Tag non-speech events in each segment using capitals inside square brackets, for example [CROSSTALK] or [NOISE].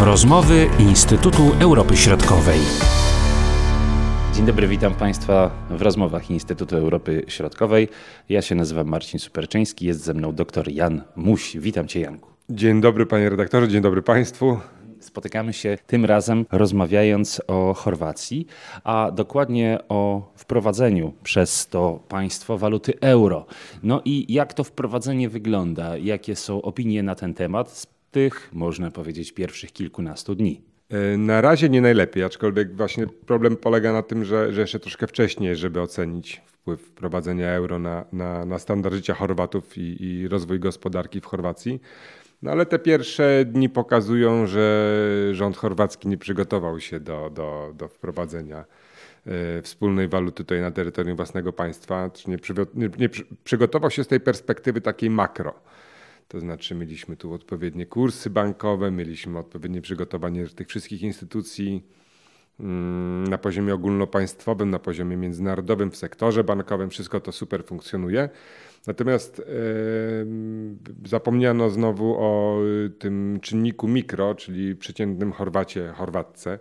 Rozmowy Instytutu Europy Środkowej. Dzień dobry, witam Państwa w rozmowach Instytutu Europy Środkowej. Ja się nazywam Marcin Superczyński, jest ze mną dr Jan Muś. Witam Cię, Janku. Dzień dobry, panie redaktorze, dzień dobry Państwu. Spotykamy się tym razem rozmawiając o Chorwacji, a dokładnie o wprowadzeniu przez to państwo waluty euro. No i jak to wprowadzenie wygląda? Jakie są opinie na ten temat tych, można powiedzieć, pierwszych kilkunastu dni? E, na razie nie najlepiej, aczkolwiek właśnie problem polega na tym, że, że jeszcze troszkę wcześniej, żeby ocenić wpływ wprowadzenia euro na, na, na standard życia Chorwatów i, i rozwój gospodarki w Chorwacji. No ale te pierwsze dni pokazują, że rząd chorwacki nie przygotował się do, do, do wprowadzenia e, wspólnej waluty tutaj na terytorium własnego państwa. Nie, nie, nie przygotował się z tej perspektywy takiej makro. To znaczy mieliśmy tu odpowiednie kursy bankowe, mieliśmy odpowiednie przygotowanie tych wszystkich instytucji mm, na poziomie ogólnopaństwowym, na poziomie międzynarodowym, w sektorze bankowym. Wszystko to super funkcjonuje. Natomiast e, zapomniano znowu o tym czynniku mikro, czyli przeciętnym Chorwacie, Chorwatce,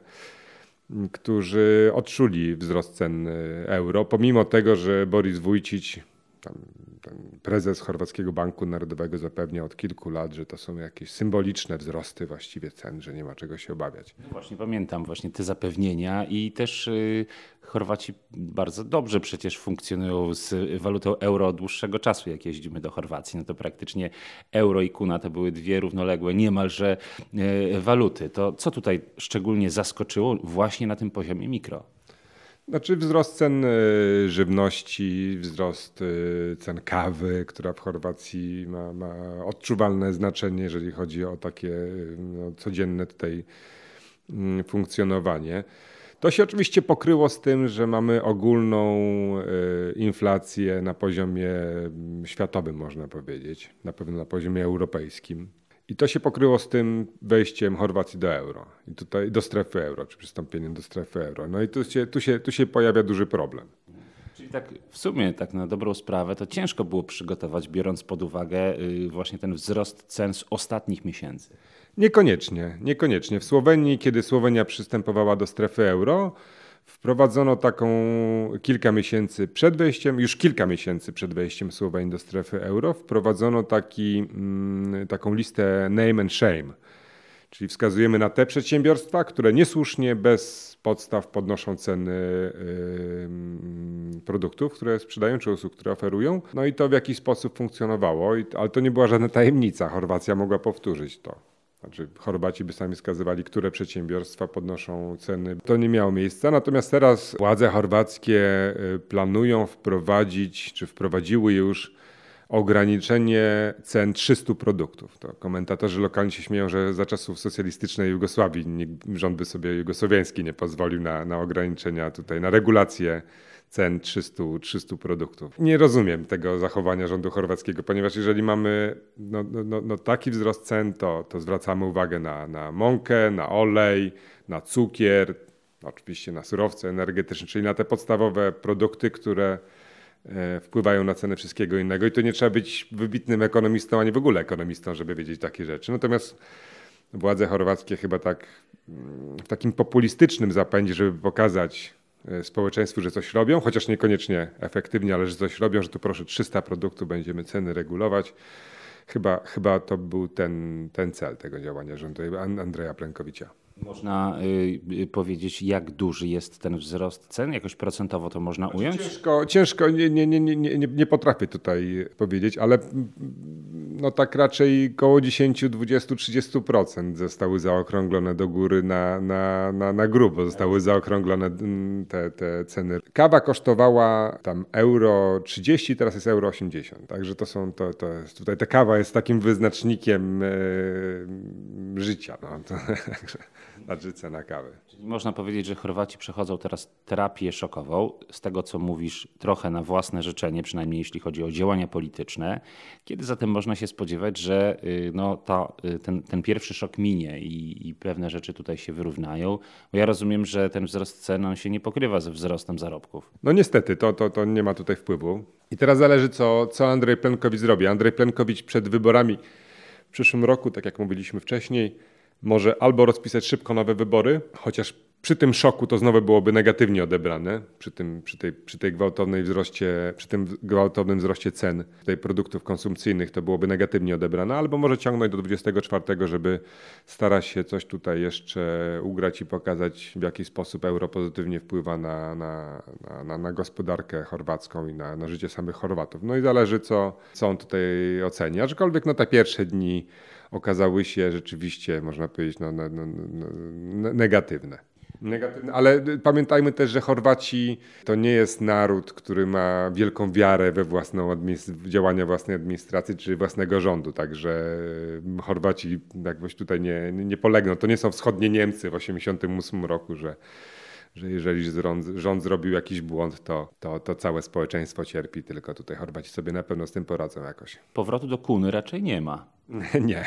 którzy odczuli wzrost cen euro, pomimo tego, że Boris Wójcić, tam prezes Chorwackiego Banku Narodowego zapewnia od kilku lat, że to są jakieś symboliczne wzrosty właściwie cen, że nie ma czego się obawiać. No właśnie pamiętam właśnie te zapewnienia i też y, Chorwaci bardzo dobrze przecież funkcjonują z walutą euro od dłuższego czasu. Jak jeździmy do Chorwacji, no to praktycznie euro i kuna to były dwie równoległe niemalże y, waluty. To co tutaj szczególnie zaskoczyło właśnie na tym poziomie mikro? Znaczy wzrost cen e, żywności, wzrost e, cen kawy, która w Chorwacji ma, ma odczuwalne znaczenie, jeżeli chodzi o takie no, codzienne tutaj mm, funkcjonowanie. To się oczywiście pokryło z tym, że mamy ogólną e, inflację na poziomie mm, światowym, można powiedzieć, na pewno na poziomie europejskim. I to się pokryło z tym wejściem Chorwacji do euro i tutaj do strefy euro, czy przystąpieniem do strefy euro. No i tu się, tu się, tu się pojawia duży problem. Czyli tak w sumie, tak na dobrą sprawę, to ciężko było przygotować, biorąc pod uwagę y, właśnie ten wzrost cen z ostatnich miesięcy. Niekoniecznie, niekoniecznie. W Słowenii, kiedy Słowenia przystępowała do strefy euro, Wprowadzono taką kilka miesięcy przed wejściem, już kilka miesięcy przed wejściem Słowenii do strefy euro, wprowadzono taki, mm, taką listę name and shame. Czyli wskazujemy na te przedsiębiorstwa, które niesłusznie, bez podstaw podnoszą ceny produktów, które sprzedają, czy usług, które oferują. No i to w jakiś sposób funkcjonowało, ale to nie była żadna tajemnica. Chorwacja mogła powtórzyć to. Znaczy Chorwaci by sami wskazywali, które przedsiębiorstwa podnoszą ceny. To nie miało miejsca. Natomiast teraz władze chorwackie y, planują wprowadzić, czy wprowadziły już ograniczenie cen 300 produktów. To komentatorzy lokalni się śmieją, że za czasów socjalistycznej Jugosławii rząd by sobie jugosłowiański nie pozwolił na, na ograniczenia tutaj, na regulacje cen 300, 300 produktów. Nie rozumiem tego zachowania rządu chorwackiego, ponieważ jeżeli mamy no, no, no, no taki wzrost cen, to, to zwracamy uwagę na, na mąkę, na olej, na cukier, oczywiście na surowce energetyczne, czyli na te podstawowe produkty, które wpływają na ceny wszystkiego innego. I to nie trzeba być wybitnym ekonomistą, ani w ogóle ekonomistą, żeby wiedzieć takie rzeczy. Natomiast władze chorwackie chyba tak mm, w takim populistycznym zapędzie, żeby pokazać E, społeczeństwu, że coś robią, chociaż niekoniecznie efektywnie, ale że coś robią, że tu proszę 300 produktów, będziemy ceny regulować. Chyba, chyba to był ten, ten cel tego działania rządu Andrzeja Plenkowicia. Można y, powiedzieć, jak duży jest ten wzrost cen? Jakoś procentowo to można znaczy, ująć? Ciężko, ciężko nie, nie, nie, nie, nie, nie potrafię tutaj powiedzieć, ale no tak raczej około 10, 20, 30% zostały zaokrąglone do góry na, na, na, na grubo, zostały zaokrąglone mm, te, te ceny. Kawa kosztowała tam euro 30, teraz jest euro 80, także to są, to, to jest, tutaj ta kawa jest takim wyznacznikiem e, życia. No. [LAUGHS] To, znaczy cena kawy. Czyli można powiedzieć, że Chorwaci przechodzą teraz terapię szokową, z tego co mówisz, trochę na własne życzenie, przynajmniej jeśli chodzi o działania polityczne. Kiedy zatem można się spodziewać, że y, no, ta, y, ten, ten pierwszy szok minie i, i, pewne rzeczy tutaj się wyrównają? Bo ja rozumiem, że ten wzrost cen on się nie pokrywa ze wzrostem zarobków. No niestety, to, to, to nie ma tutaj wpływu. I teraz zależy, co, co Andrzej Plenkowicz zrobi. Andrzej Plenkowicz przed wyborami w przyszłym roku, tak jak mówiliśmy wcześniej, może albo rozpisać szybko nowe wybory, chociaż przy tym szoku to znowu byłoby negatywnie odebrane, przy, tym, przy, tej, przy tej gwałtownej wzroście, przy tym gwałtownym wzroście cen tej produktów konsumpcyjnych to byłoby negatywnie odebrane, albo może ciągnąć do 24, żeby starać się coś tutaj jeszcze ugrać i pokazać, w jaki sposób euro pozytywnie wpływa na, na, na, na gospodarkę chorwacką i na, na życie samych Chorwatów. No i zależy, co, co on tutaj oceni. Aczkolwiek no, te pierwsze dni okazały się rzeczywiście, można powiedzieć, no, no, no, no negatywne. Negatywne, ale pamiętajmy też, że Chorwaci to nie jest naród, który ma wielką wiarę we własną działania własnej administracji czy własnego rządu. Także Chorwaci jakoś tutaj nie, nie polegną. To nie są wschodnie Niemcy w 1988 roku, że że jeżeli rząd, rząd, zrobił jakiś błąd, to, to, to całe społeczeństwo cierpi, tylko tutaj Chorwaci sobie na pewno z tym poradzą jakoś. Powrotu do kuny raczej nie ma. [LAUGHS] nie.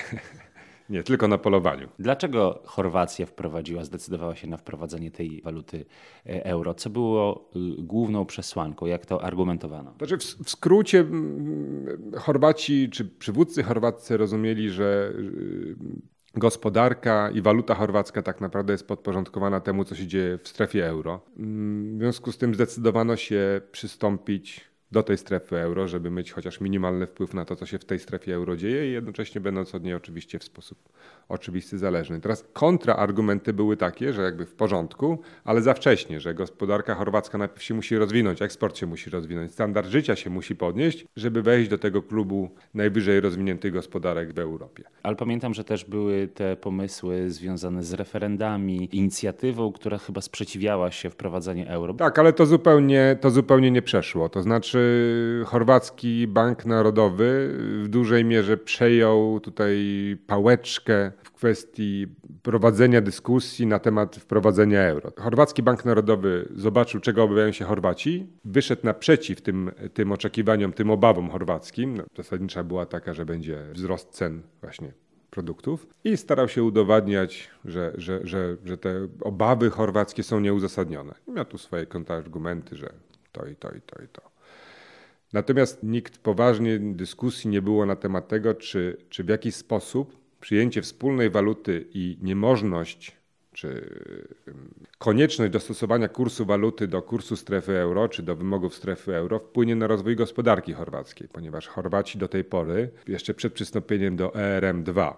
Nie, tylko na polowaniu. Dlaczego Chorwacja wprowadziła, zdecydowała się na wprowadzenie tej waluty e, euro? Co było y, główną przesłanką? Jak to argumentowano? Znaczy w, w skrócie Chorwaci czy przywódcy chorwaccy rozumieli, że y, gospodarka i waluta chorwacka tak naprawdę jest podporządkowana temu, co się dzieje w strefie euro. W związku z tym zdecydowano się przystąpić do tej strefy euro, żeby mieć chociaż minimalny wpływ na to, co się w tej strefie euro dzieje i jednocześnie będąc od niej oczywiście w sposób oczywisty zależny. Teraz kontraargumenty były takie, że jakby w porządku, ale za wcześnie, że gospodarka chorwacka najpierw się musi rozwinąć, eksport się musi rozwinąć, standard życia się musi podnieść, żeby wejść do tego klubu najwyżej rozwiniętych gospodarek w Europie. Ale pamiętam, że też były te pomysły związane z referendami, inicjatywą, która chyba sprzeciwiała się wprowadzeniu euro. Tak, ale to zupełnie, to zupełnie nie przeszło. To znaczy chorwacki Bank Narodowy w dużej mierze przejął tutaj pałeczkę w kwestii prowadzenia dyskusji na temat wprowadzenia euro. Chorwacki Bank Narodowy zobaczył, czego obawiają się Chorwaci, wyszedł naprzeciw tym, tym oczekiwaniom, tym obawom chorwackim. No, zasadnicza była taka, że będzie wzrost cen właśnie produktów i starał się udowadniać, że, że, że, że te obawy chorwackie są nieuzasadnione. Miał tu swoje kontrargumenty, że to i to i to i to. Natomiast nikt poważnie dyskusji nie było na temat tego, czy, czy w jakiś sposób przyjęcie wspólnej waluty i niemożność czy konieczność dostosowania kursu waluty do kursu strefy euro, czy do wymogów strefy euro wpłynie na rozwój gospodarki chorwackiej, ponieważ Chorwaci do tej pory, jeszcze przed przystąpieniem do ERM2,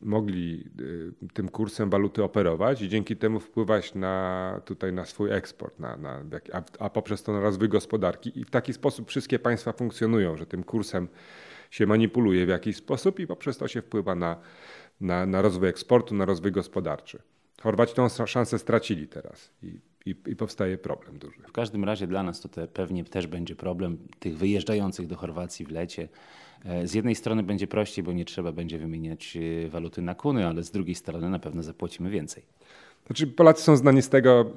mogli y, tym kursem waluty operować i dzięki temu wpływać na, tutaj na swój eksport, na, na, a, a poprzez to na rozwój gospodarki. I w taki sposób wszystkie państwa funkcjonują, że tym kursem się manipuluje w jakiś sposób i poprzez to się wpływa na, na, na rozwój eksportu, na rozwój gospodarczy. Chorwaci tą szansę stracili teraz i, i, i, powstaje problem duży. W każdym razie dla nas to te pewnie też będzie problem tych wyjeżdżających do Chorwacji w lecie E, z jednej strony będzie prościej, bo nie trzeba będzie wymieniać e, waluty na kuny, ale z drugiej strony na pewno zapłacimy więcej. Znaczy Polacy są znani z tego,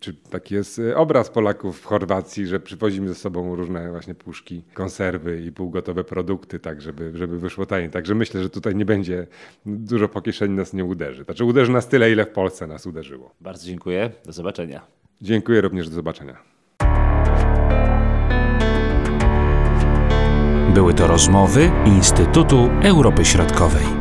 czy taki jest e, obraz Polaków w Chorwacji, że przywozimy ze sobą różne właśnie puszki, konserwy i półgotowe produkty, tak żeby, żeby wyszło taniej. Także myślę, że tutaj nie będzie, dużo po kieszeni nas nie uderzy. Znaczy uderzy nas tyle, ile w Polsce nas uderzyło. Bardzo dziękuję. Do zobaczenia. Dziękuję również. Do zobaczenia. Były to rozmowy Instytutu Europy Środkowej.